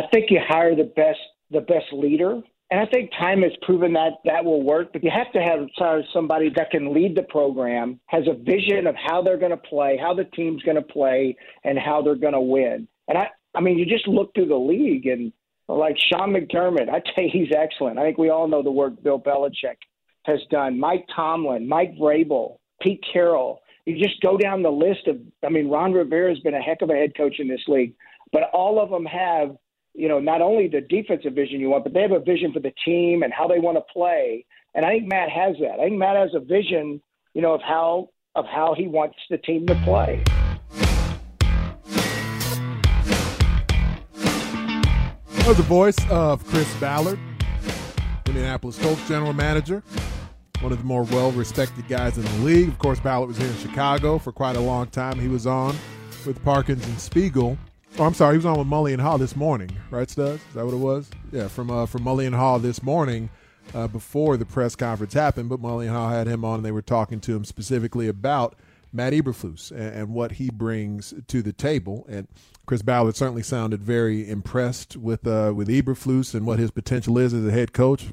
I think you hire the best the best leader. And I think time has proven that that will work, but you have to have somebody that can lead the program, has a vision of how they're going to play, how the team's going to play, and how they're going to win. And I, I mean, you just look through the league and like Sean McDermott, I tell you, he's excellent. I think we all know the work Bill Belichick has done. Mike Tomlin, Mike Vrabel, Pete Carroll you just go down the list of, I mean, Ron Rivera has been a heck of a head coach in this league, but all of them have, you know, not only the defensive vision you want, but they have a vision for the team and how they want to play. And I think Matt has that. I think Matt has a vision, you know, of how of how he wants the team to play. That was the voice of Chris Ballard, Indianapolis Colts general manager one of the more well respected guys in the league. Of course, Ballard was here in Chicago for quite a long time. He was on with Parkins and Spiegel. Oh, I'm sorry, he was on with Mully and Haugh this morning, right, Studs? Is that what it was? Yeah, from uh, from Mully and Haugh this morning uh, before the press conference happened. But Mully and Haugh had him on, and they were talking to him specifically about Matt Eberflus and, and what he brings to the table. And Chris Ballard certainly sounded very impressed with uh, with Eberflus and what his potential is as a head coach.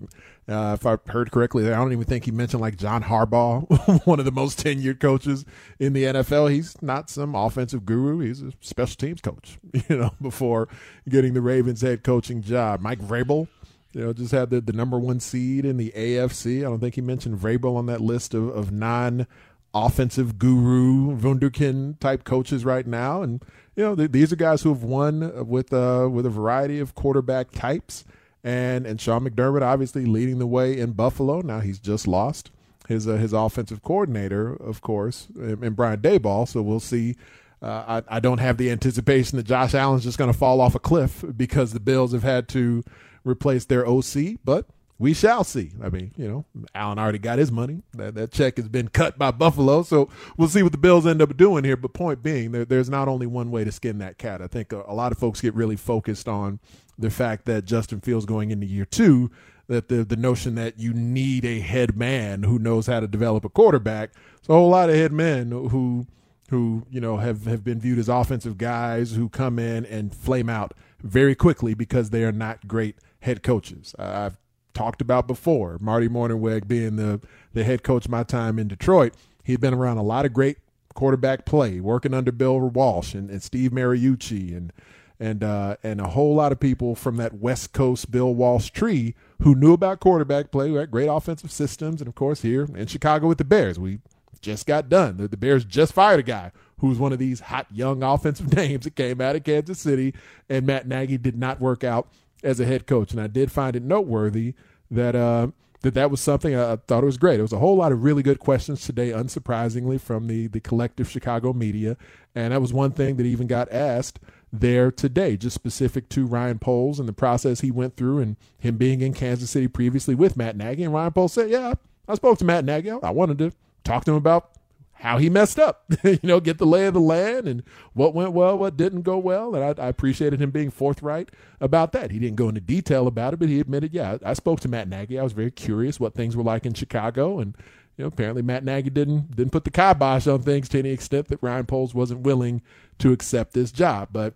Uh, if I heard correctly, I don't even think he mentioned like John Harbaugh, one of the most tenured coaches in the NFL. He's not some offensive guru. He's a special teams coach, you know, before getting the Ravens head coaching job. Mike Vrabel, you know, just had the, the number one seed in the AFC. I don't think he mentioned Vrabel on that list of, of non offensive guru, Wunderkind type coaches right now. And, you know, th- these are guys who have won with, uh, with a variety of quarterback types and and Sean McDermott obviously leading the way in Buffalo. Now he's just lost his uh, his offensive coordinator, of course, and, Brian Daboll. So we'll see. Uh, I, I don't have the anticipation that Josh Allen's just going to fall off a cliff because the Bills have had to replace their OC, but we shall see. I mean, you know, Allen already got his money. That, that check has been cut by Buffalo, so we'll see what the Bills end up doing here. But point being, there, there's not only one way to skin that cat. I think a, a lot of folks get really focused on the fact that Justin Fields going into year two, that the the notion that you need a head man who knows how to develop a quarterback. So a whole lot of head men who who you know have have been viewed as offensive guys who come in and flame out very quickly because they are not great head coaches. I've talked about before Marty Mornhinweg being the the head coach my time in Detroit. He'd been around a lot of great quarterback play, working under Bill Walsh and, and Steve Mariucci and and uh, and a whole lot of people from that West Coast Bill Walsh tree who knew about quarterback play, great offensive systems, and of course here in Chicago with the Bears, we just got done. The, the Bears just fired a guy who was one of these hot young offensive names that came out of Kansas City, and Matt Nagy did not work out as a head coach. And I did find it noteworthy that. Uh, that that was something I thought it was great. It was a whole lot of really good questions today, unsurprisingly, from the the collective Chicago media, and that was one thing that even got asked there today, just specific to Ryan Poles and the process he went through and him being in Kansas City previously with Matt Nagy. And Ryan Poles said, Yeah, I spoke to Matt Nagy. I wanted to talk to him about how he messed up, you know, get the lay of the land and what went well, what didn't go well. And I, I, appreciated him being forthright about that. He didn't go into detail about it, but he admitted, yeah, I spoke to Matt Nagy. I was very curious what things were like in Chicago. And, you know, apparently Matt Nagy didn't didn't put the kibosh on things to any extent that Ryan Poles wasn't willing to accept this job. But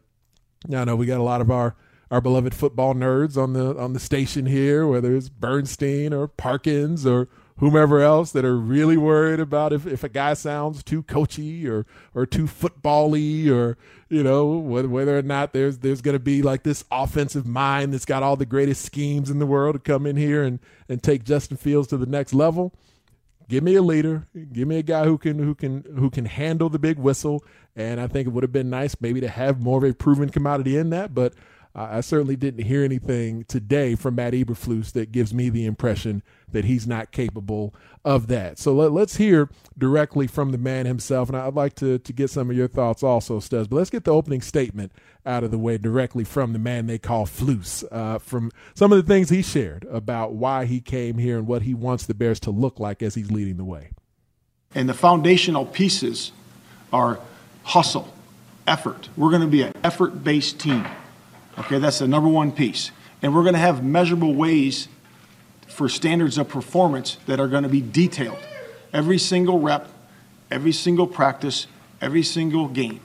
I know we got a lot of our our beloved football nerds on the on the station here, whether it's Bernstein or Parkins or whomever else that are really worried about if, if a guy sounds too coachy or or too football-y or you know whether, whether or not there's there's going to be like this offensive mind that's got all the greatest schemes in the world to come in here and and take Justin Fields to the next level. Give me a leader. Give me a guy who can who can who can handle the big whistle. And I think it would have been nice maybe to have more of a proven commodity in that, but I certainly didn't hear anything today from Matt Eberflus that gives me the impression that he's not capable of that. So let, us hear directly from the man himself, and I'd like to to get some of your thoughts also, Stubbs. But let's get the opening statement out of the way directly from the man they call Flus, uh, from some of the things he shared about why he came here and what he wants the Bears to look like as he's leading the way. And the foundational pieces are hustle, effort. We're going to be an effort based team. Okay, that's the number one piece. And we're going to have measurable ways for standards of performance that are going to be detailed. Every single rep, every single practice, every single game.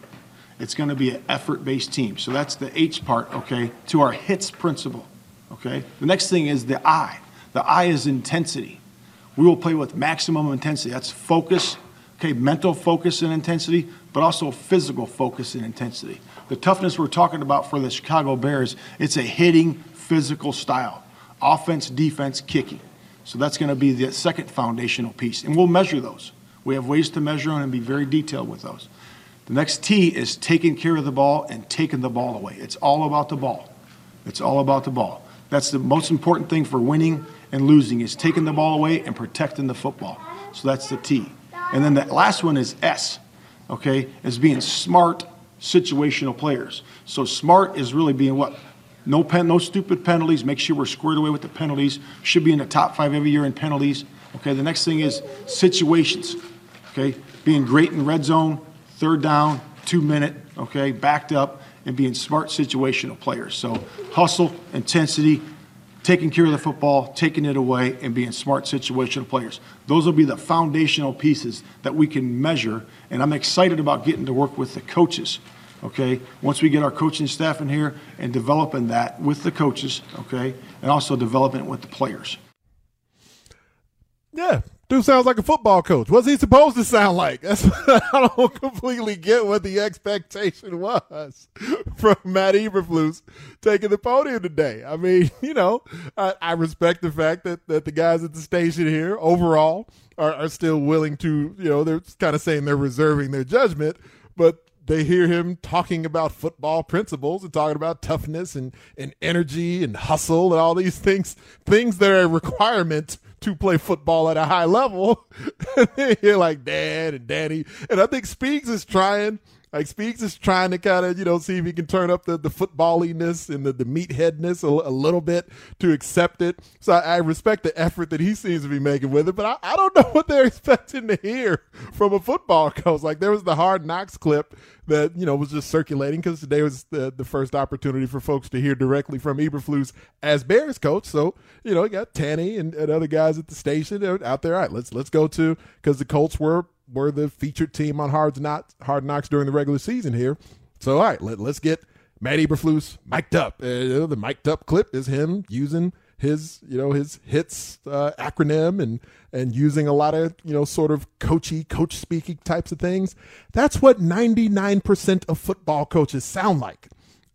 It's going to be an effort based team. So that's the H part, okay, to our HITS principle. Okay? The next thing is the I. The I is intensity. We will play with maximum intensity. That's focus, okay, mental focus and intensity, but also physical focus and intensity. The toughness we're talking about for the Chicago Bears, it's a hitting physical style offense, defense, kicking. So that's going to be the second foundational piece. And we'll measure those. We have ways to measure them and be very detailed with those. The next T is taking care of the ball and taking the ball away. It's all about the ball. It's all about the ball. That's the most important thing for winning and losing is taking the ball away and protecting the football. So that's the T. And then the last one is S, okay, is being smart situational players. So smart is really being what? No pen, no stupid penalties. Make sure we're squared away with the penalties. Should be in the top five every year in penalties. Okay. The next thing is situations. Okay. Being great in red zone, third down, two minute. Okay. Backed up and being smart situational players. So hustle, intensity, taking care of the football, taking it away, and being smart situational players. Those will be the foundational pieces that we can measure. And I'm excited about getting to work with the coaches okay? Once we get our coaching staff in here and developing that with the coaches, okay, and also developing it with the players. Yeah, dude sounds like a football coach. What's he supposed to sound like? That's I don't completely get what the expectation was from Matt Eberflus taking the podium today. I mean, you know, I, I respect the fact that that the guys at the station here overall are, are still willing to, you know, they're kind of saying they're reserving their judgment, but they hear him talking about football principles and talking about toughness and, and energy and hustle and all these things, things that are a requirement to play football at a high level. you're like, Dad and Daddy. And I think Speaks is trying – like Speaks is trying to kind of, you know, see if he can turn up the, the footballiness and the, the meatheadness a, a little bit to accept it. So I, I, respect the effort that he seems to be making with it, but I, I don't know what they're expecting to hear from a football coach. Like there was the hard knocks clip that, you know, was just circulating because today was the, the first opportunity for folks to hear directly from Eberflus as Bears coach. So, you know, you got Tanny and, and other guys at the station out there. All right, let's let's go to because the Colts were were the featured team on Hard Knocks, Hard Knocks during the regular season here. So, all right, let, let's get Matt Eberflus mic'd up. Uh, the mic'd up clip is him using his, you know, his hits uh, acronym and and using a lot of, you know, sort of coachy, coach speaking types of things. That's what 99% of football coaches sound like.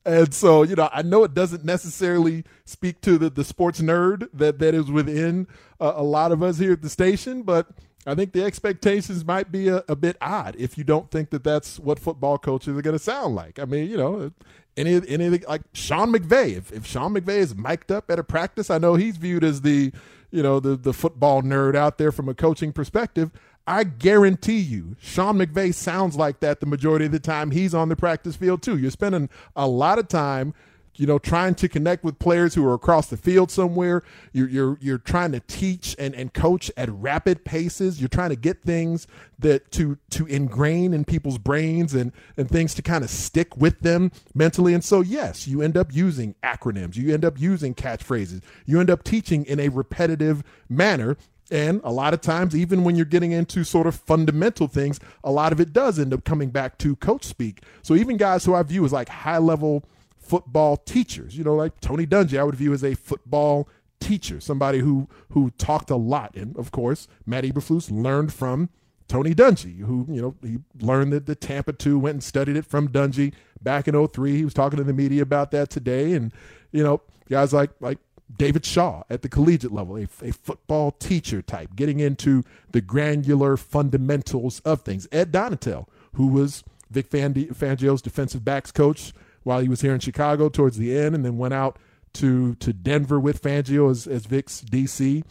And so, you know, I know it doesn't necessarily speak to the, the sports nerd that, that is within uh, a lot of us here at the station, but I think the expectations might be a, a, bit odd if you don't think that that's what football coaches are going to sound like. I mean, you know, any any like Sean McVay. If, if Sean McVay is mic'd up at a practice, I know he's viewed as the you know the the football nerd out there from a coaching perspective. I guarantee you, Sean McVay sounds like that the majority of the time he's on the practice field too. You're spending a lot of time you know, trying to connect with players who are across the field somewhere. You're you're you're trying to teach and, and coach at rapid paces. You're trying to get things that to to ingrain in people's brains and and things to kind of stick with them mentally. And so yes, you end up using acronyms. You end up using catchphrases. You end up teaching in a repetitive manner. And a lot of times, even when you're getting into sort of fundamental things, a lot of it does end up coming back to coach speak. So even guys who I view as like high level football teachers. You know, like Tony Dungy, I would view as a football teacher, somebody who who talked a lot. And of course, Matt Eberflus learned from Tony Dungy, who, you know, he learned that the Tampa 2 went and studied it from Dungy back in 03. He was talking to the media about that today. And, you know, guys like like David Shaw at the collegiate level, a, a football teacher type, getting into the granular fundamentals of things. Ed Donatell, who was Vic Fangio's defensive backs coach while he was here in Chicago towards the end, and then went out to to Denver with Fangio as, as Vic's DC.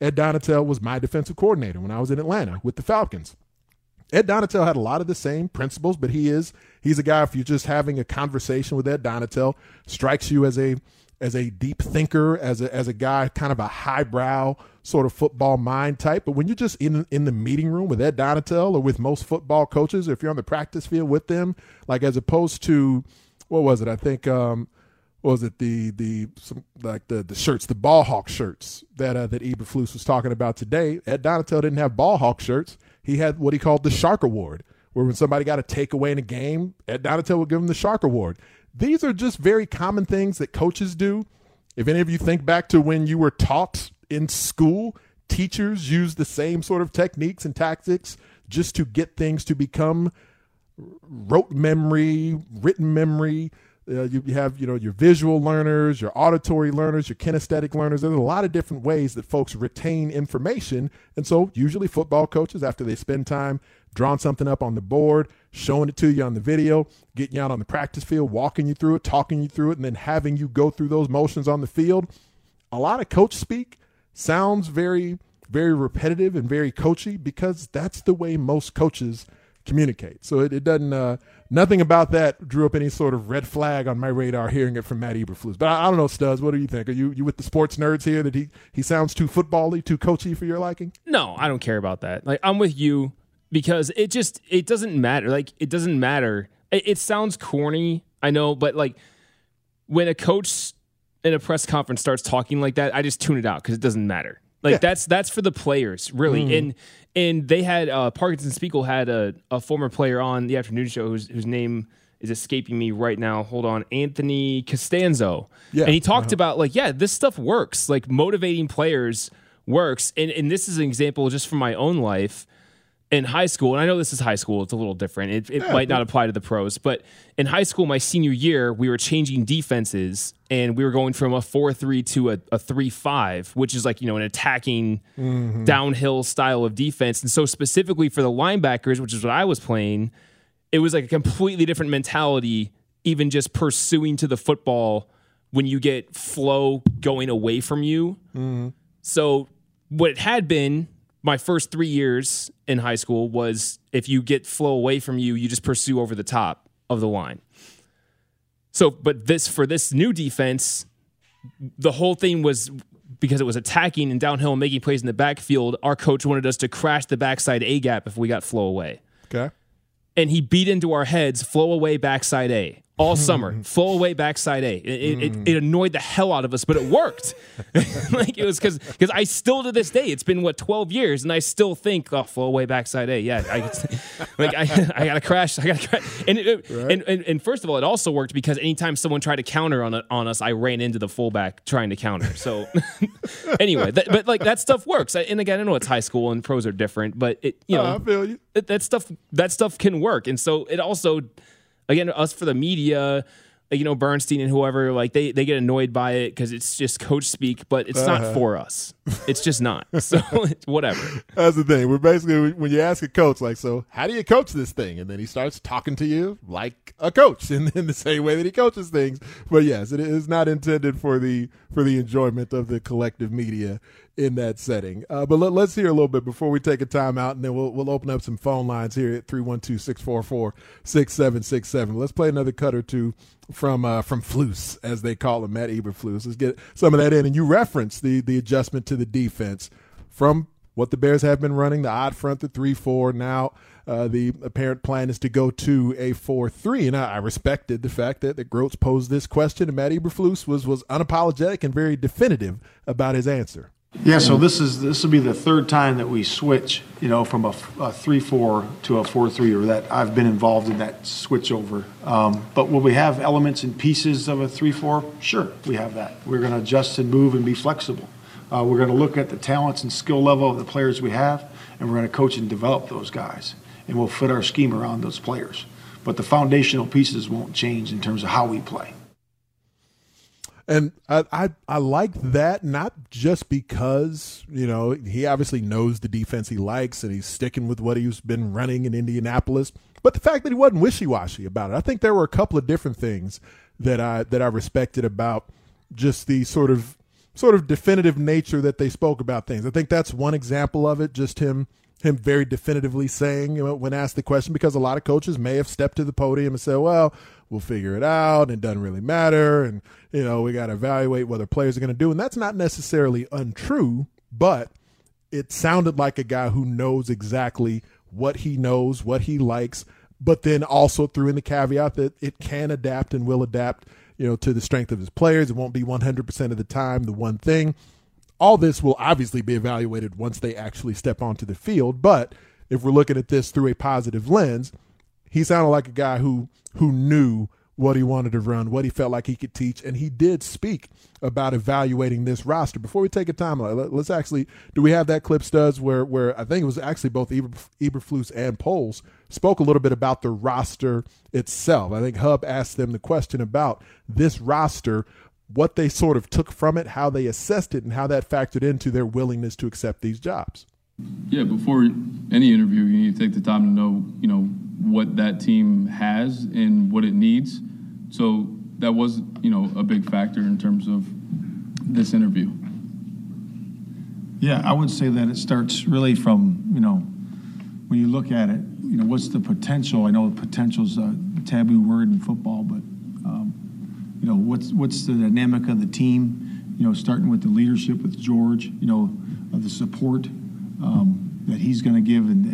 Ed Donatell was my defensive coordinator when I was in Atlanta with the Falcons. Ed Donatell had a lot of the same principles, but he is he's a guy. If you're just having a conversation with Ed Donatell, strikes you as a as a deep thinker, as a as a guy, kind of a highbrow sort of football mind type. But when you're just in in the meeting room with Ed Donatell or with most football coaches, or if you're on the practice field with them, like as opposed to what was it? I think um, was it the the some, like the the shirts, the ball hawk shirts that uh, that Eberflus was talking about today. Ed Donatell didn't have ball hawk shirts. He had what he called the Shark Award, where when somebody got a takeaway in a game, Ed Donatell would give him the Shark Award. These are just very common things that coaches do. If any of you think back to when you were taught in school, teachers use the same sort of techniques and tactics just to get things to become rote memory, written memory, uh, you have you know your visual learners, your auditory learners, your kinesthetic learners. There's a lot of different ways that folks retain information, and so usually football coaches, after they spend time drawing something up on the board, showing it to you on the video, getting you out on the practice field, walking you through it, talking you through it, and then having you go through those motions on the field. A lot of coach speak sounds very very repetitive and very coachy because that's the way most coaches communicate. So it, it doesn't. Uh, nothing about that drew up any sort of red flag on my radar. Hearing it from Matt Eberflus, but I, I, don't know, Studs. What do you think? Are you you with the sports nerds here that he he sounds too footbally, too coachy for your liking? No, I don't care about that. Like I'm with you because it just it doesn't matter. Like it doesn't matter. It, it sounds corny, I know, but like when a coach in a press conference starts talking like that, I just tune it out because it doesn't matter. Like yeah. that's that's for the players, really. Mm. And and they had uh, Parkins and Spiegel had a, a former player on the afternoon show whose whose name is escaping me right now. Hold on, Anthony Castonzo. Yeah, and he talked uh-huh. about like, yeah, this stuff works. Like motivating players works. And and this is an example just from my own life in high school, and I know this is high school, it's a little different. It, it yeah, might not apply to the pros, but in high school, my senior year, we were changing defenses and we were going from a 4 3 to a, a 3 5, which is like, you know, an attacking mm-hmm. downhill style of defense. And so, specifically for the linebackers, which is what I was playing, it was like a completely different mentality, even just pursuing to the football when you get flow going away from you. Mm-hmm. So, what it had been my first three years in high school was if you get flow away from you, you just pursue over the top of the line. So, but this for this new defense, the whole thing was because it was attacking and downhill and making plays in the backfield. Our coach wanted us to crash the backside A gap if we got flow away. Okay. And he beat into our heads flow away backside A all summer, full away backside A. It, it, it, it, annoyed the hell out of us, but it worked. like it was because because I still to this day, it's been what twelve years, and I still think, oh, full away backside A. Yeah, I, like I, I gotta crash, I gotta crash. And, it, right. and, and and first of all, it also worked because anytime someone tried to counter on on us, I ran into the fullback trying to counter. So anyway, that, but like that stuff works. And again, I know it's high school and pros are different, but it you know, I feel you. that stuff that stuff can work, and so it also again, us for the media, you know, Bernstein and whoever, like they, they get annoyed by it because it's just coach speak, but it's uh-huh. not for us. It's just not. So whatever. That's the thing. We're basically, when you ask a coach, like, so how do you coach this thing? And then he starts talking to you like a coach in, in the same way that he coaches things. But yes, it is not intended for the, for the enjoyment of the collective media in that setting. Uh, but let, us hear a little bit before we take a timeout, and then we'll, we'll open up some phone lines here at 312 644 6767. Let's play another cut or two from uh, from Flus, as they call him, Matt Eberflus. Let's get some of that in. And you referenced the, the adjustment to the defense from what the Bears have been running, the odd front, the 3 4. Now, uh, the apparent plan is to go to a 4 3. And I, I, respected the fact that, that Groats posed this question, and Matt Eberflus was, was unapologetic and very definitive about his answer. Yeah, so this is this will be the third time that we switch, you know, from a, a three-four to a four-three, or that I've been involved in that switchover. Um, but will we have elements and pieces of a three-four? Sure, we have that. We're going to adjust and move and be flexible. Uh, we're going to look at the talents and skill level of the players we have, and we're going to coach and develop those guys, and we'll fit our scheme around those players. But the foundational pieces won't change in terms of how we play. And I, I, I like that not just because you know he obviously knows the defense he likes and he's sticking with what he's been running in Indianapolis, but the fact that he wasn't wishy washy about it. I think there were a couple of different things that I that I respected about just the sort of sort of definitive nature that they spoke about things. I think that's one example of it. Just him him very definitively saying you know, when asked the question because a lot of coaches may have stepped to the podium and said, "Well, we'll figure it out. And it doesn't really matter. And, you know, we got to evaluate what the players are going to do. And that's not necessarily untrue, but it sounded like a guy who knows exactly what he knows, what he likes, but then also threw in the caveat that it can adapt and will adapt, you know, to the strength of his players. It won't be 100% of the time the one thing. All this will obviously be evaluated once they actually step onto the field, but if we're looking at this through a positive lens, he sounded like a guy who who knew what he wanted to run, what he felt like he could teach, and he did speak about evaluating this roster. Before we take a time, let's actually do we have that clip studs where where I think it was actually both Eber, Eberflus and Poles spoke a little bit about the roster itself. I think Hub asked them the question about this roster, what they sort of took from it, how they assessed it, and how that factored into their willingness to accept these jobs. Yeah, before any interview, you need to take the time to know, you know, what that team has and what it needs. So that was, you know, a big factor in terms of this interview. Yeah, I would say that it starts really from, you know, when you look at it, you know, what's the potential? I know potential is a taboo word in football, but, um, you know, what's what's the dynamic of the team? You know, starting with the leadership with George, you know, the support um, that he's going to give in,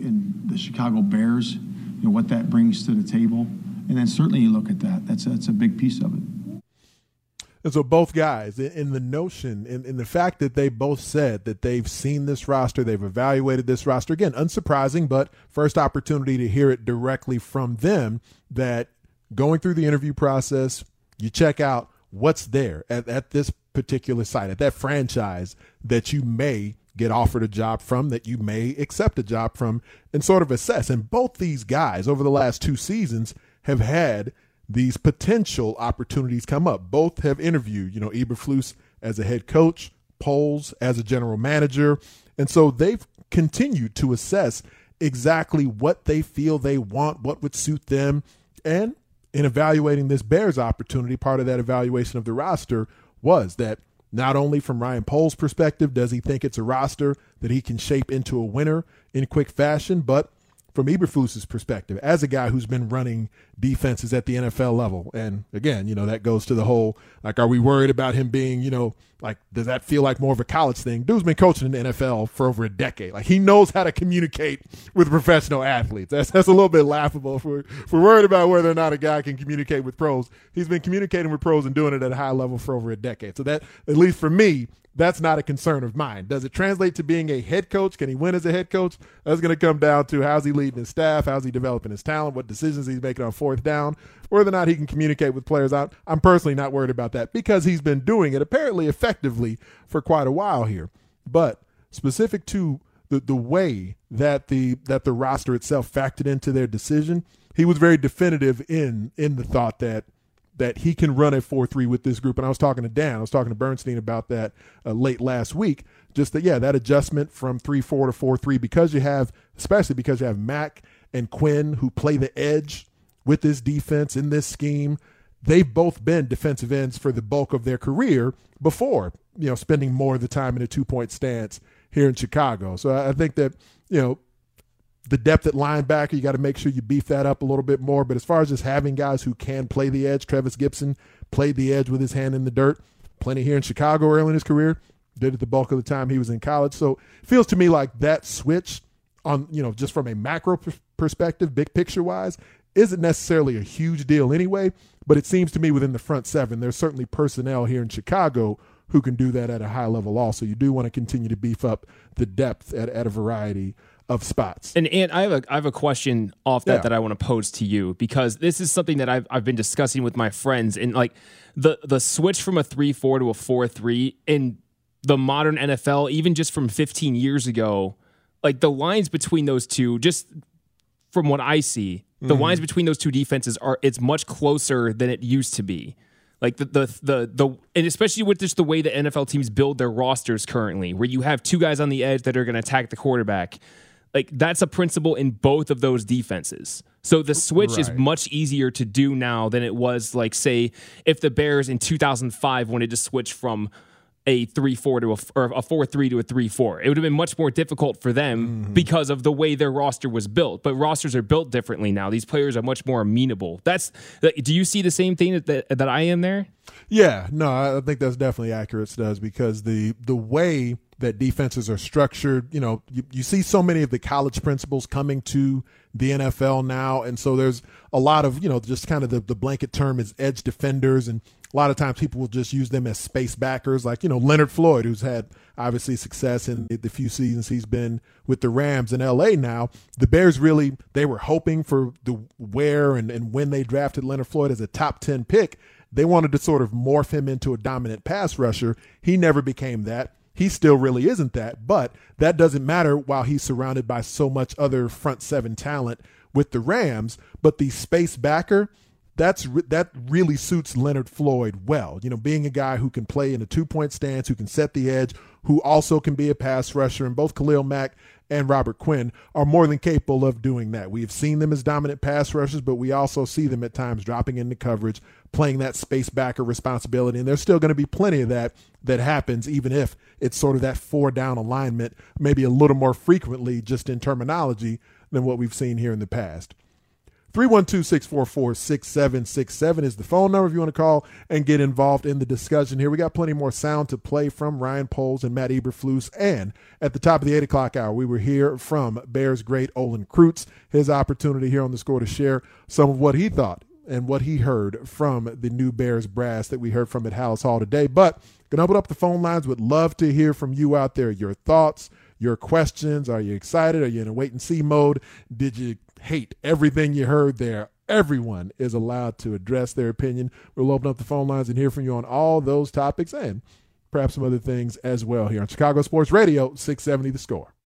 in, the Chicago Bears, you know, what that brings to the table. And then certainly you look at that. That's, that's a big piece of it. And so both guys, in the notion, in, in the fact that they both said that they've seen this roster, they've evaluated this roster. Again, unsurprising, but first opportunity to hear it directly from them that going through the interview process, you check out what's there at, at this particular site, at that franchise that you may get offered a job from, that you may accept a job from, and sort of assess. And both these guys over the last two seasons have had these potential opportunities come up. Both have interviewed, you know, Eberflus as a head coach, Poles as a general manager. And so they've continued to assess exactly what they feel they want, what would suit them. And in evaluating this Bears opportunity, part of that evaluation of the roster was that not only from Ryan Poles' perspective, does he think it's a roster that he can shape into a winner in quick fashion, but from Eberflus's perspective, as a guy who's been running defenses at the NFL level. And again, you know, that goes to the whole like, are we worried about him being, you know, like, does that feel like more of a college thing? Dude's been coaching in the NFL for over a decade. Like, he knows how to communicate with professional athletes. That's, that's a little bit laughable. If we're, if we're worried about whether or not a guy can communicate with pros, he's been communicating with pros and doing it at a high level for over a decade. So, that, at least for me, that's not a concern of mine. Does it translate to being a head coach? Can he win as a head coach? That's going to come down to how's he leading his staff, how's he developing his talent, what decisions he's making on fourth down, whether or not he can communicate with players out. I'm personally not worried about that because he's been doing it apparently effectively for quite a while here. But specific to the, the way that the that the roster itself factored into their decision, he was very definitive in in the thought that that he can run a 4-3 with this group. And I was talking to Dan, I was talking to Bernstein about that uh, late last week. Just that, yeah, that adjustment from 3-4 to 4-3 because you have, especially because you have Mac and Quinn who play the edge with this defense in this scheme. They've both been defensive ends for the bulk of their career before, you know, spending more of the time in a two-point stance here in Chicago. So I think that, you know, the depth at linebacker, you got to make sure you beef that up a little bit more. But as far as just having guys who can play the edge, Trevis Gipson played the edge with his hand in the dirt. Plenty here in Chicago early in his career. Did it the bulk of the time he was in college. So feels to me like that switch on, you know, just from a macro perspective, big picture wise, isn't necessarily a huge deal anyway. But it seems to me within the front seven, there's certainly personnel here in Chicago who can do that at a high level also. You do want to continue to beef up the depth at, at a variety of spots. And and I have a I have a question off that Yeah. that I want to pose to you because this is something that I've I've been discussing with my friends and like the the switch from a three four to a four three in the modern NFL, even just from 15 years ago, like the lines between those two, just from what I see, the mm-hmm. lines between those two defenses are it's much closer than it used to be. Like the the the the and especially with just the way the NFL teams build their rosters currently, where you have two guys on the edge that are going to attack the quarterback. Like that's a principle in both of those defenses. So the switch is much easier to do now than it was like say if the Bears in 2005 wanted to switch from a 3-4 to a or a 4-3 to a 3-4. It would have been much more difficult for them mm-hmm. because of the way their roster was built. But rosters are built differently now. These players are much more amenable. That's uh, do you see the same thing that that, that I am there? Yeah, no, I I think that's definitely accurate, does because the the way that defenses are structured, you know, you, you see so many of the college principles coming to the NFL now, and so there's a lot of you know just kind of the, the blanket term is edge defenders, and a lot of times people will just use them as space backers, like you know Leonard Floyd, who's had obviously success in the, few seasons he's been with the Rams in LA now. The Bears really they were hoping for the where and, and when they drafted Leonard Floyd as a top ten pick they wanted to sort of morph him into a dominant pass rusher. He never became that. He still really isn't that, but that doesn't matter while he's surrounded by so much other front seven talent with the Rams. But the space backer, that's re- that really suits Leonard Floyd well. You know, being a guy who can play in a two point stance, who can set the edge, who also can be a pass rusher, and both Khalil Mack and Robert Quinn are more than capable of doing that. We have seen them as dominant pass rushers, but we also see them at times dropping into coverage, playing that space backer responsibility, and there's still going to be plenty of that that happens, even if it's sort of that four down alignment, maybe a little more frequently, just in terminology, than what we've seen here in the past. 312-644-6767 is the phone number if you want to call and get involved in the discussion here. We got plenty more sound to play from Ryan Poles and Matt Eberflus. And at the top of the 8 o'clock hour, we were here from Bears great Olin Kreutz. His opportunity here on the score to share some of what he thought and what he heard from the new Bears brass that we heard from at Halas Hall today. But going to open up the phone lines. Would love to hear from you out there. Your thoughts, your questions. Are you excited? Are you in a wait and see mode? Did you hate everything you heard there? Everyone is allowed to address their opinion. We'll open up the phone lines and hear from you on all those topics and perhaps some other things as well here on Chicago Sports Radio 670 The Score.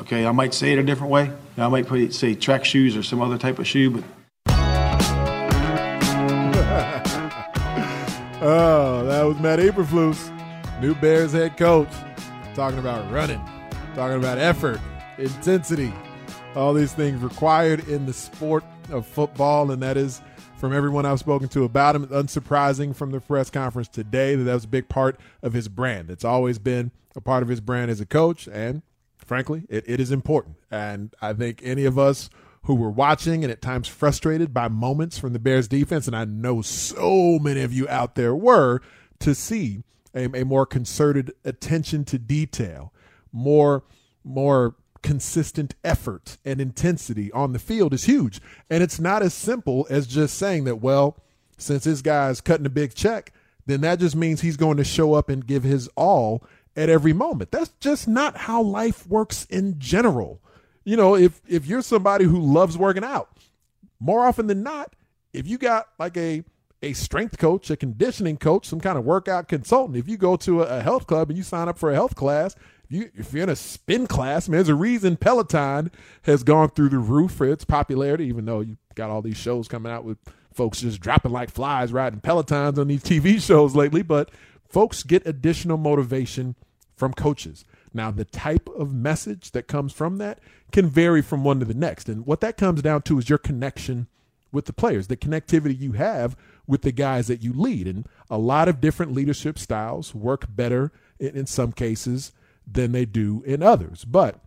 Okay, I might say it a different way. I might put, say track shoes or some other type of shoe, but oh, that was Matt Eberflus, new Bears head coach, talking about running, talking about effort, intensity, all these things required in the sport of football, and that is from everyone I've spoken to about him. Unsurprising from the press conference today that that was a big part of his brand. It's always been a part of his brand as a coach, and frankly, it, it is important. And I think any of us who were watching and at times frustrated by moments from the Bears defense, and I know so many of you out there were, to see a, a more concerted attention to detail, more more consistent effort and intensity on the field is huge. And it's not as simple as just saying that, well, since this guy's cutting a big check, then that just means he's going to show up and give his all at every moment. That's just not how life works in general. You know, if if you're somebody who loves working out, more often than not, if you got like a a strength coach, a conditioning coach, some kind of workout consultant, if you go to a, a health club and you sign up for a health class you, if you're in a spin class, man, there's a reason Peloton has gone through the roof for its popularity, even though you got all these shows coming out with folks just dropping like flies riding Pelotons on these TV shows lately. But folks get additional motivation from coaches. Now, the type of message that comes from that can vary from one to the next. And what that comes down to is your connection with the players, the connectivity you have with the guys that you lead. And a lot of different leadership styles work better in, in some cases than they do in others. But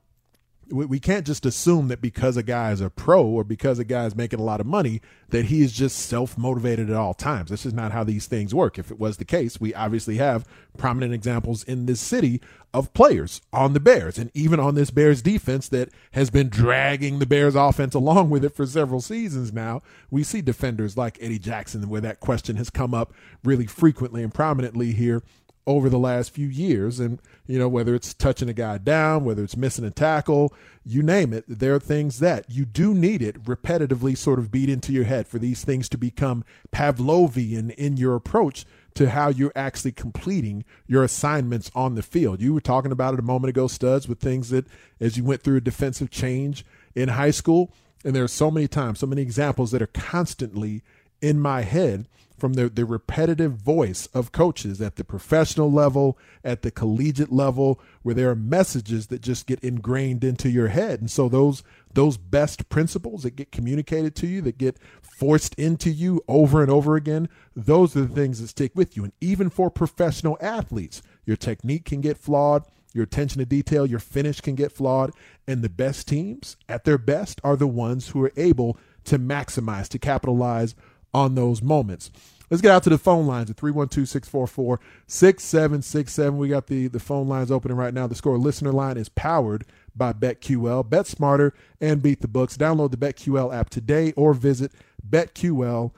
we can't just assume that because a guy is a pro or because a guy is making a lot of money that he is just self-motivated at all times. This is not how these things work. If it was the case, we obviously have prominent examples in this city of players on the Bears and even on this Bears defense that has been dragging the Bears offense along with it for several seasons now. We see defenders like Eddie Jackson where that question has come up really frequently and prominently here over the last few years. And, you know, whether it's touching a guy down, whether it's missing a tackle, you name it, there are things that you do need it repetitively sort of beat into your head for these things to become Pavlovian in your approach to how you're actually completing your assignments on the field. You were talking about it a moment ago, Studs, with things that as you went through a defensive change in high school, and there are so many times, so many examples that are constantly in my head from the, the repetitive voice of coaches at the professional level, at the collegiate level, where there are messages that just get ingrained into your head. And so those those best principles that get communicated to you, that get forced into you over and over again, those are the things that stick with you. And even for professional athletes, your technique can get flawed, your attention to detail, your finish can get flawed. And the best teams at their best are the ones who are able to maximize, to capitalize on those moments. Let's get out to the phone lines at 312-644-6767. We got the, the phone lines opening right now. The score listener line is powered by BetQL. Bet smarter and beat the books. Download the BetQL app today or visit betql.com.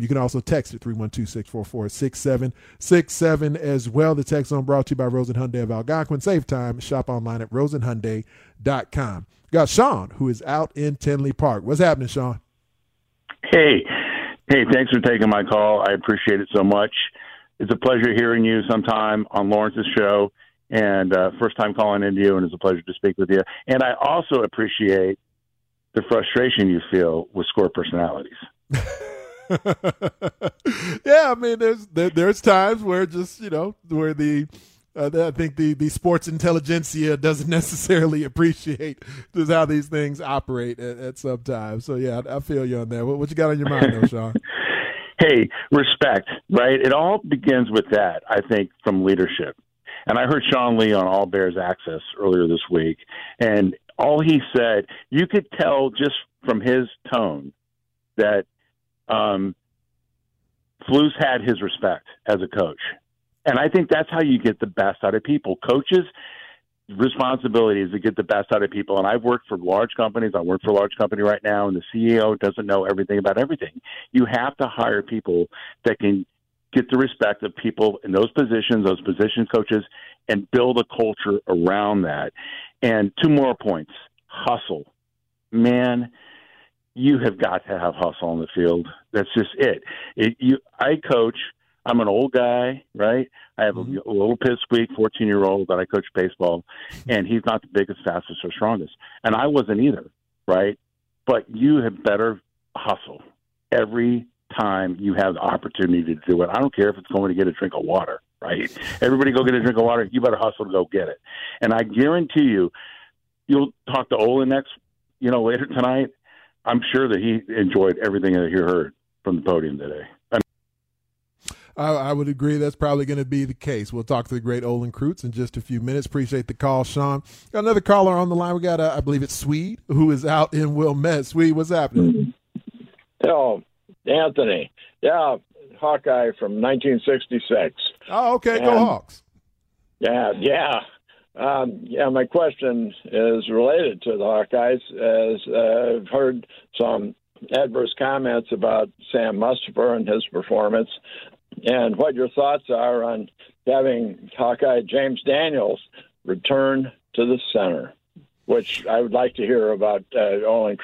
You can also text at 312-644-6767 as well. The text zone brought to you by Rosen Hyundai of Algonquin. Save time. Shop online at rosenhyundai.com. Got Sean, who is out in Tinley Park. What's happening, Sean? Hey, hey, thanks for taking my call. I appreciate it so much. It's a pleasure hearing you sometime on Lawrence's show, and uh, first time calling into you, and it's a pleasure to speak with you. And I also appreciate the frustration you feel with score personalities. yeah, I mean, there's there, there's times where just you know where the uh, I think the, the sports intelligentsia doesn't necessarily appreciate just how these things operate at, at some time. So yeah, I, I, feel you on that. What, what you got on your mind, though, Sean? hey, respect, right? It all begins with that. I think from leadership. And I heard Sean Lee on All Bears Access earlier this week, and all he said, you could tell just from his tone that um, Flus had his respect as a coach and I think that's how you get the best out of people. Coaches' responsibility is to get the best out of people. And I've worked for large companies. I work for a large company right now, and the CEO doesn't know everything about everything. You have to hire people that can get the respect of people in those positions, those position coaches, and build a culture around that. And two more points hustle. Man, you have got to have hustle on the field. That's just it. it you, I coach I'm an old guy, right? I have mm-hmm. a, little pipsqueak 14 year old that I coach baseball, and he's not the biggest, fastest, or strongest, and I wasn't either, right? But you have better hustle every time you have the opportunity to do it. I don't care if it's going to get a drink of water, right? Everybody go get a drink of water. You better hustle to go get it. And I guarantee you, you'll talk to Olin next, you know, later tonight. I'm sure that he enjoyed everything that he heard from the podium today. I, I, would agree that's probably going to be the case. We'll talk to the great Olin Kreutz in just a few minutes. Appreciate the call, Sean. Got another caller on the line. We got, uh, I believe it's Swede, who is out in Wilmette. Swede, what's happening? Oh, Anthony. Yeah, Hawkeye from 1966. Oh, okay. And, Go Hawks. Yeah, yeah. Um, yeah, my question is related to the Hawkeyes. As uh, I've heard some adverse comments about Sam Mustipher and his performance, and what your thoughts are on having Hawkeye James Daniels return to the center, which I would like to hear about uh, Olin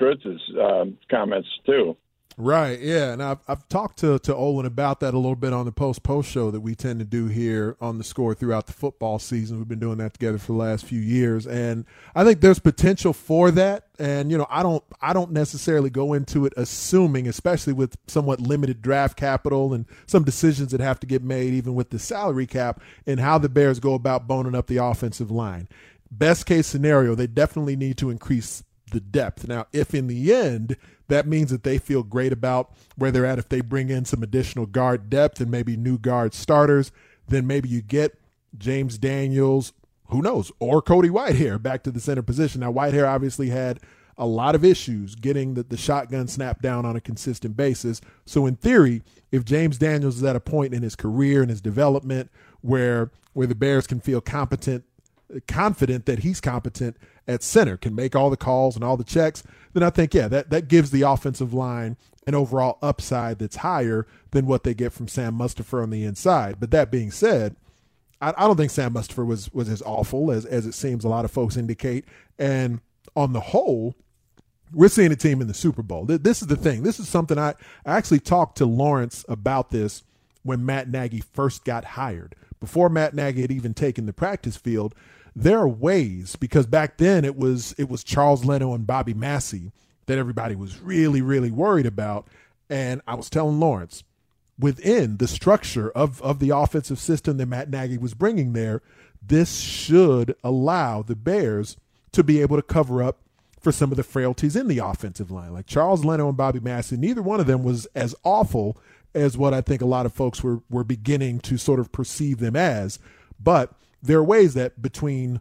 um, comments too. Right, yeah, and I've I've talked to to Olin about that a little bit on the post post show that we tend to do here on the score throughout the football season. We've been doing that together for the last few years, and I think there's potential for that. And you know, I don't I don't necessarily go into it assuming, especially with somewhat limited draft capital and some decisions that have to get made, even with the salary cap, and how the Bears go about boning up the offensive line. Best case scenario, they definitely need to increase the depth. Now, if in the end that means that they feel great about where they're at. If they bring in some additional guard depth and maybe new guard starters, then maybe you get James Daniels, who knows, or Cody Whitehair back to the center position. Now, Whitehair obviously had a lot of issues getting the, the shotgun snap down on a consistent basis. So, in theory, if James Daniels is at a point in his career and his development where where the Bears can feel competent, confident that he's competent at center, can make all the calls and all the checks, then I think, yeah, that, that gives the offensive line an overall upside that's higher than what they get from Sam Mustipher on the inside. But that being said, I, I don't think Sam Mustipher was was as awful as as it seems a lot of folks indicate. And on the whole, we're seeing a team in the Super Bowl. This is the thing. This is something I, I actually talked to Lawrence about this when Matt Nagy first got hired. Before Matt Nagy had even taken the practice field, there are ways because back then it was it was Charles Leno and Bobby Massie that everybody was really really worried about. And I was telling Lawrence within the structure of of the offensive system that Matt Nagy was bringing there this should allow the Bears to be able to cover up for some of the frailties in the offensive line. Like Charles Leno and Bobby Massie neither one of them was as awful as what I think a lot of folks were were beginning to sort of perceive them as. But there are ways that between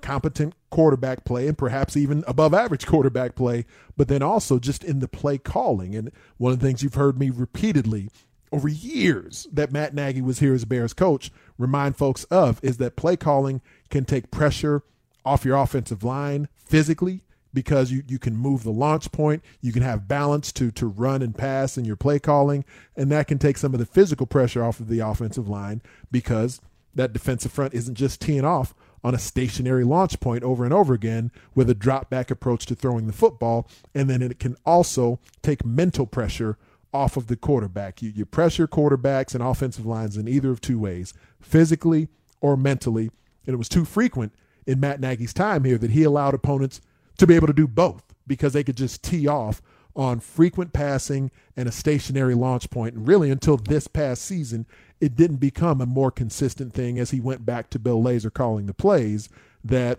competent quarterback play and perhaps even above average quarterback play, but then also just in the play calling. And one of the things you've heard me repeatedly over years that Matt Nagy was here as Bears coach remind folks of is that play calling can take pressure off your offensive line physically because you, you can move the launch point, you can have balance to to run and pass in your play calling, and that can take some of the physical pressure off of the offensive line because – that defensive front isn't just teeing off on a stationary launch point over and over again with a drop back approach to throwing the football. And then it can also take mental pressure off of the quarterback. You, you pressure quarterbacks and offensive lines in either of two ways, physically or mentally. And it was too frequent in Matt Nagy's time here that he allowed opponents to be able to do both because they could just tee off on frequent passing and a stationary launch point. And really, until this past season, it didn't become a more consistent thing as he went back to Bill Lazor calling the plays that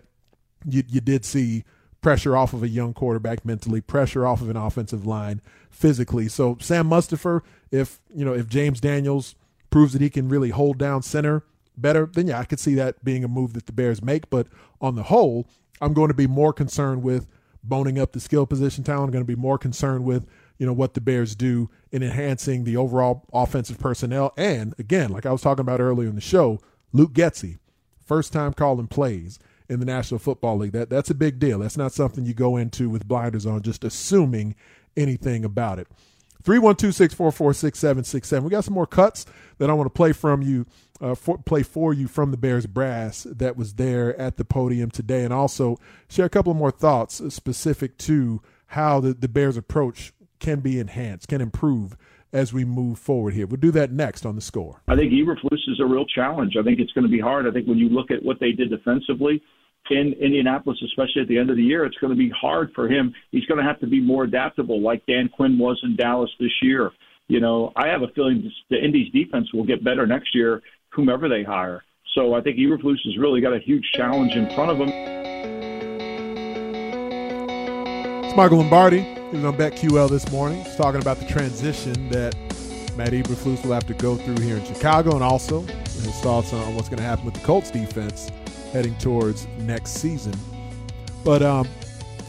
you, you did see pressure off of a young quarterback mentally, pressure off of an offensive line physically. So Sam Mustipher, if you know if James Daniels proves that he can really hold down center better, then yeah, I could see that being a move that the Bears make. But on the whole, I'm going to be more concerned with boning up the skill position talent. I'm going to be more concerned with you know what the Bears do in enhancing the overall offensive personnel. And again, like I was talking about earlier in the show, Luke Getsy, first time calling plays in the National Football League. That that's a big deal. That's not something you go into with blinders on, just assuming anything about it. 312-644-6767. We got some more cuts that I want to play from you, uh, for, play for you from the Bears brass that was there at the podium today, and also share a couple of more thoughts specific to how the, the Bears approach can be enhanced, can improve as we move forward here. We'll do that next on the score. I think Eberflus is a real challenge. I think it's going to be hard. I think when you look at what they did defensively in Indianapolis, especially at the end of the year, it's going to be hard for him. He's going to have to be more adaptable, like Dan Quinn was in Dallas this year. You know, I have a feeling the Indy's defense will get better next year, whomever they hire. So I think Eberflus has really got a huge challenge in front of him. Michael Lombardi. He was on BetQL this morning. He's talking about the transition that Matt Eberflus will have to go through here in Chicago, and also his thoughts on what's going to happen with the Colts defense heading towards next season. But um,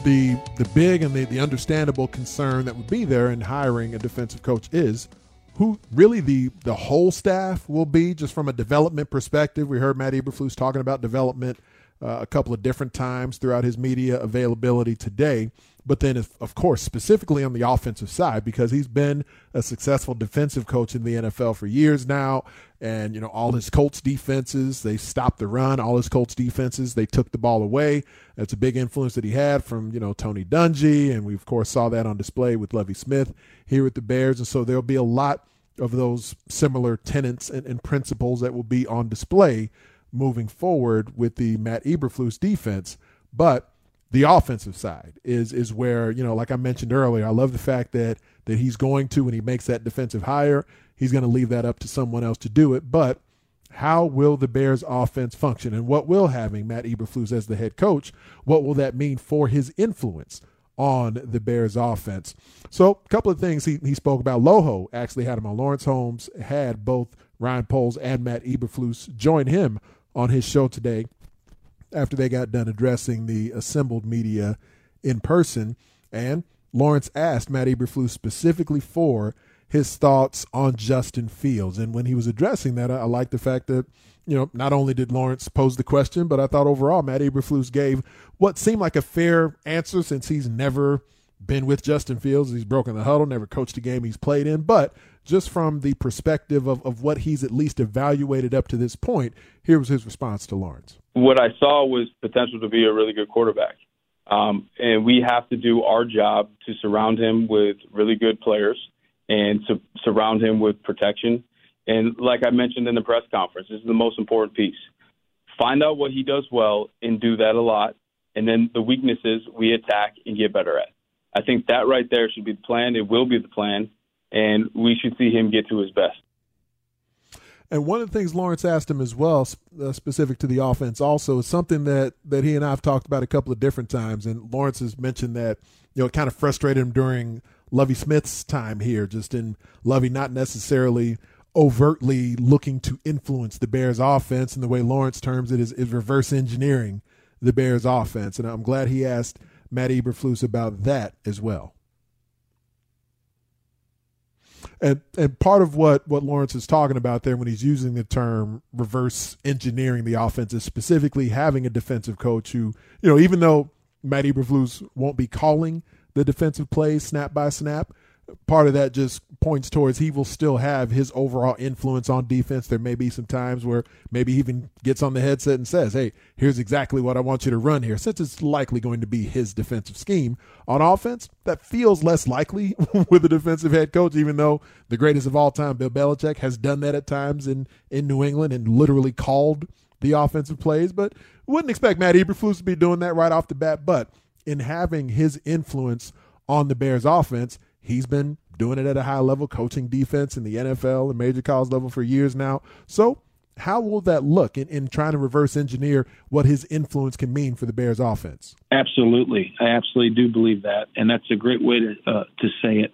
the the big and the, the understandable concern that would be there in hiring a defensive coach is who really the the whole staff will be just from a development perspective. We heard Matt Eberflus talking about development uh, a couple of different times throughout his media availability today. But then, if, of course, specifically on the offensive side, because he's been a successful defensive coach in the NFL for years now, and you know all his Colts defenses, they stopped the run. All his Colts defenses, they took the ball away. That's a big influence that he had from you know Tony Dungy, and we of course saw that on display with Lovie Smith here at the Bears. And so there'll be a lot of those similar tenets and, and principles that will be on display moving forward with the Matt Eberflus defense, but the offensive side is is where you know, like I mentioned earlier, I love the fact that that he's going to when he makes that defensive hire, he's going to leave that up to someone else to do it. But how will the Bears offense function, and what will having Matt Eberflus as the head coach, what will that mean for his influence on the Bears offense? So, a couple of things he he spoke about. Loho actually had him on. Lawrence Holmes had both Ryan Poles and Matt Eberflus join him on his show today after they got done addressing the assembled media in person. And Lawrence asked Matt Eberflus specifically for his thoughts on Justin Fields. And when he was addressing that, I, I like the fact that, you know, not only did Lawrence pose the question, but I thought overall Matt Eberflus gave what seemed like a fair answer since he's never been with Justin Fields. He's broken the huddle, never coached a game he's played in. But just from the perspective of, of what he's at least evaluated up to this point, here was his response to Lawrence. What I saw was potential to be a really good quarterback. Um, and we have to do our job to surround him with really good players and to surround him with protection. And like I mentioned in the press conference, this is the most important piece. Find out what he does well and do that a lot. And then the weaknesses we attack and get better at. I think that right there should be the plan. It will be the plan and we should see him get to his best. And one of the things Lawrence asked him as well, uh, specific to the offense, also is something that that he and I have talked about a couple of different times. And Lawrence has mentioned that you know it kind of frustrated him during Lovie Smith's time here, just in Lovie not necessarily overtly looking to influence the Bears offense. And the way Lawrence terms it is, is reverse engineering the Bears offense. And I'm glad he asked Matt Eberflus about that as well. And and part of what what Lawrence is talking about there when he's using the term reverse engineering the offense is specifically having a defensive coach who, you know, even though Matt Eberflus won't be calling the defensive plays snap by snap, part of that just points towards he will still have his overall influence on defense. There may be some times where maybe he even gets on the headset and says, Hey, here's exactly what I want you to run here, since it's likely going to be his defensive scheme. On offense, that feels less likely with a defensive head coach, even though the greatest of all time, Bill Belichick, has done that at times in, in New England and literally called the offensive plays. But wouldn't expect Matt Eberflus to be doing that right off the bat. But in having his influence on the Bears offense, he's been doing it at a high level, coaching defense in the NFL and major college level for years now. So, how will that look in, in trying to reverse engineer what his influence can mean for the Bears offense? Absolutely. I absolutely do believe that. And that's a great way to, uh, to say it.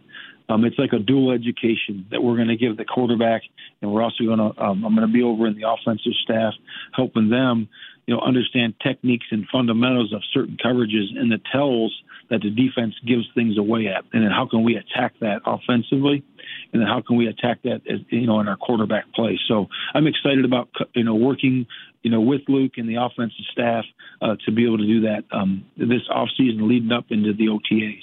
Um, it's like a dual education that we're going to give the quarterback, and we're also going to. Um, I'm going to be over in the offensive staff, helping them, you know, understand techniques and fundamentals of certain coverages and the tells that the defense gives things away at, and then how can we attack that offensively, and then how can we attack that as, you know in our quarterback play. So I'm excited about you know working you know with Luke and the offensive staff uh, to be able to do that um, this offseason leading up into the OTAs.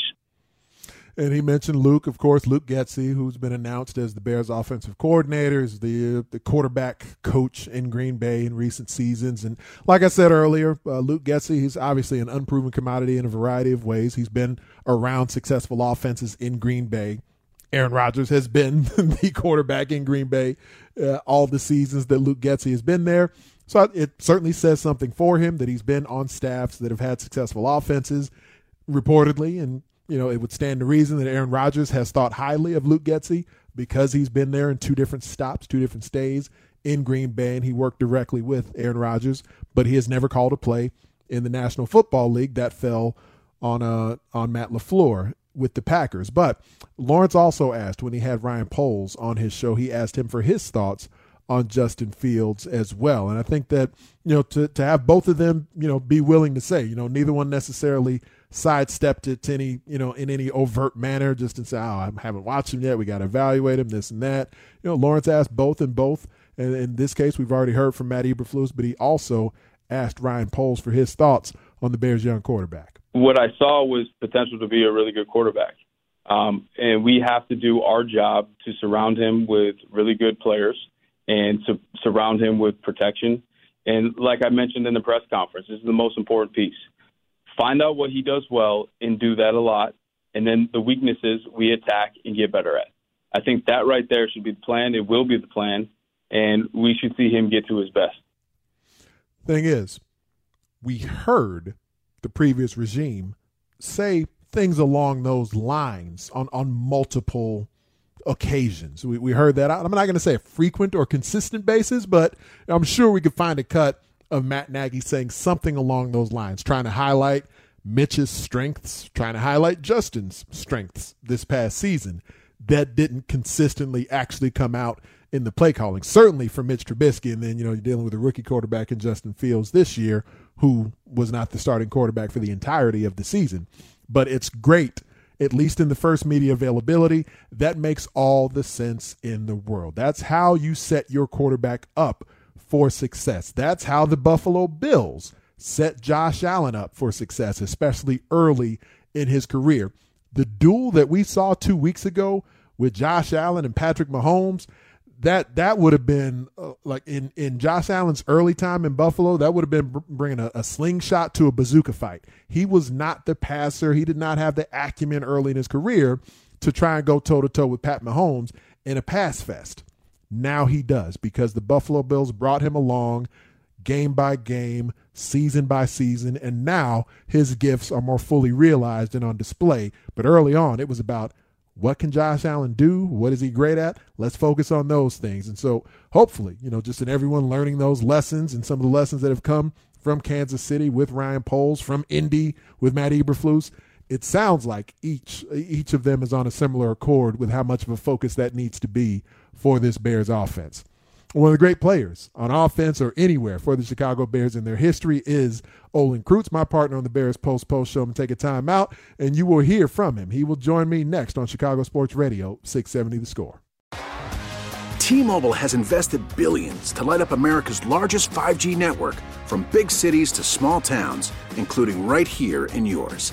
And he mentioned Luke, of course, Luke Getsy, who's been announced as the Bears' offensive coordinator, is the the quarterback coach in Green Bay in recent seasons. And like I said earlier, uh, Luke Getsy, he's obviously an unproven commodity in a variety of ways. He's been around successful offenses in Green Bay Aaron Rodgers has been the quarterback in Green Bay uh, all the seasons that Luke Getsy has been there. So it certainly says something for him that he's been on staffs that have had successful offenses, reportedly. And, you know, it would stand to reason that Aaron Rodgers has thought highly of Luke Getsy because he's been there in two different stops, two different stays in Green Bay, and he worked directly with Aaron Rodgers, but he has never called a play in the National Football League. That fell on uh, on Matt LaFleur with the Packers. But Lawrence also asked when he had Ryan Poles on his show, he asked him for his thoughts on Justin Fields as well. And I think that, you know, to, to have both of them, you know, be willing to say, you know, neither one necessarily sidestepped it to any, you know, in any overt manner, just to say, oh, I haven't watched him yet. We got to evaluate him, this and that. You know, Lawrence asked both and both. And in this case, we've already heard from Matt Eberflus, but he also asked Ryan Poles for his thoughts on the Bears' young quarterback. What I saw was potential to be a really good quarterback. Um, and we have to do our job to surround him with really good players and to surround him with protection. And like I mentioned in the press conference, this is the most important piece. Find out what he does well and do that a lot. And then the weaknesses we attack and get better at. I think that right there should be the plan. It will be the plan. And we should see him get to his best. Thing is, we heard the previous regime say things along those lines on, on multiple occasions. We, we heard that. I'm not going to say a frequent or consistent basis, but I'm sure we could find a cut of Matt Nagy saying something along those lines, trying to highlight Mitch's strengths, trying to highlight Justin's strengths this past season that didn't consistently actually come out in the play calling. Certainly for Mitch Trubisky, and then you know you're dealing with a rookie quarterback in Justin Fields this year, who was not the starting quarterback for the entirety of the season. But it's great at least in the first media availability, that makes all the sense in the world. That's how you set your quarterback up for success. That's how the Buffalo Bills set Josh Allen up for success, especially early in his career. The duel that we saw two weeks ago with Josh Allen and Patrick Mahomes, that that would have been uh, like in in Josh Allen's early time in Buffalo. That would have been br- bringing a, a, slingshot to a bazooka fight. He was not the passer. He did not have the acumen early in his career to try and go toe to toe with Pat Mahomes in a pass fest. Now he does because the Buffalo Bills brought him along game by game, season by season, and now his gifts are more fully realized and on display. But early on, it was about what can Josh Allen do? What is he great at? Let's focus on those things. And so, hopefully, you know, just in everyone learning those lessons and some of the lessons that have come from Kansas City with Ryan Poles, from Indy with Matt Eberflus, it sounds like each each of them is on a similar accord with how much of a focus that needs to be for this Bears offense one of the great players on offense or anywhere for the Chicago Bears in their history is Olin Kreutz, my partner on the Bears Post Post Show. And take a time out, and you will hear from him. He will join me next on Chicago Sports Radio, 670 The Score. T-Mobile has invested billions to light up America's largest 5G network from big cities to small towns, including right here in yours.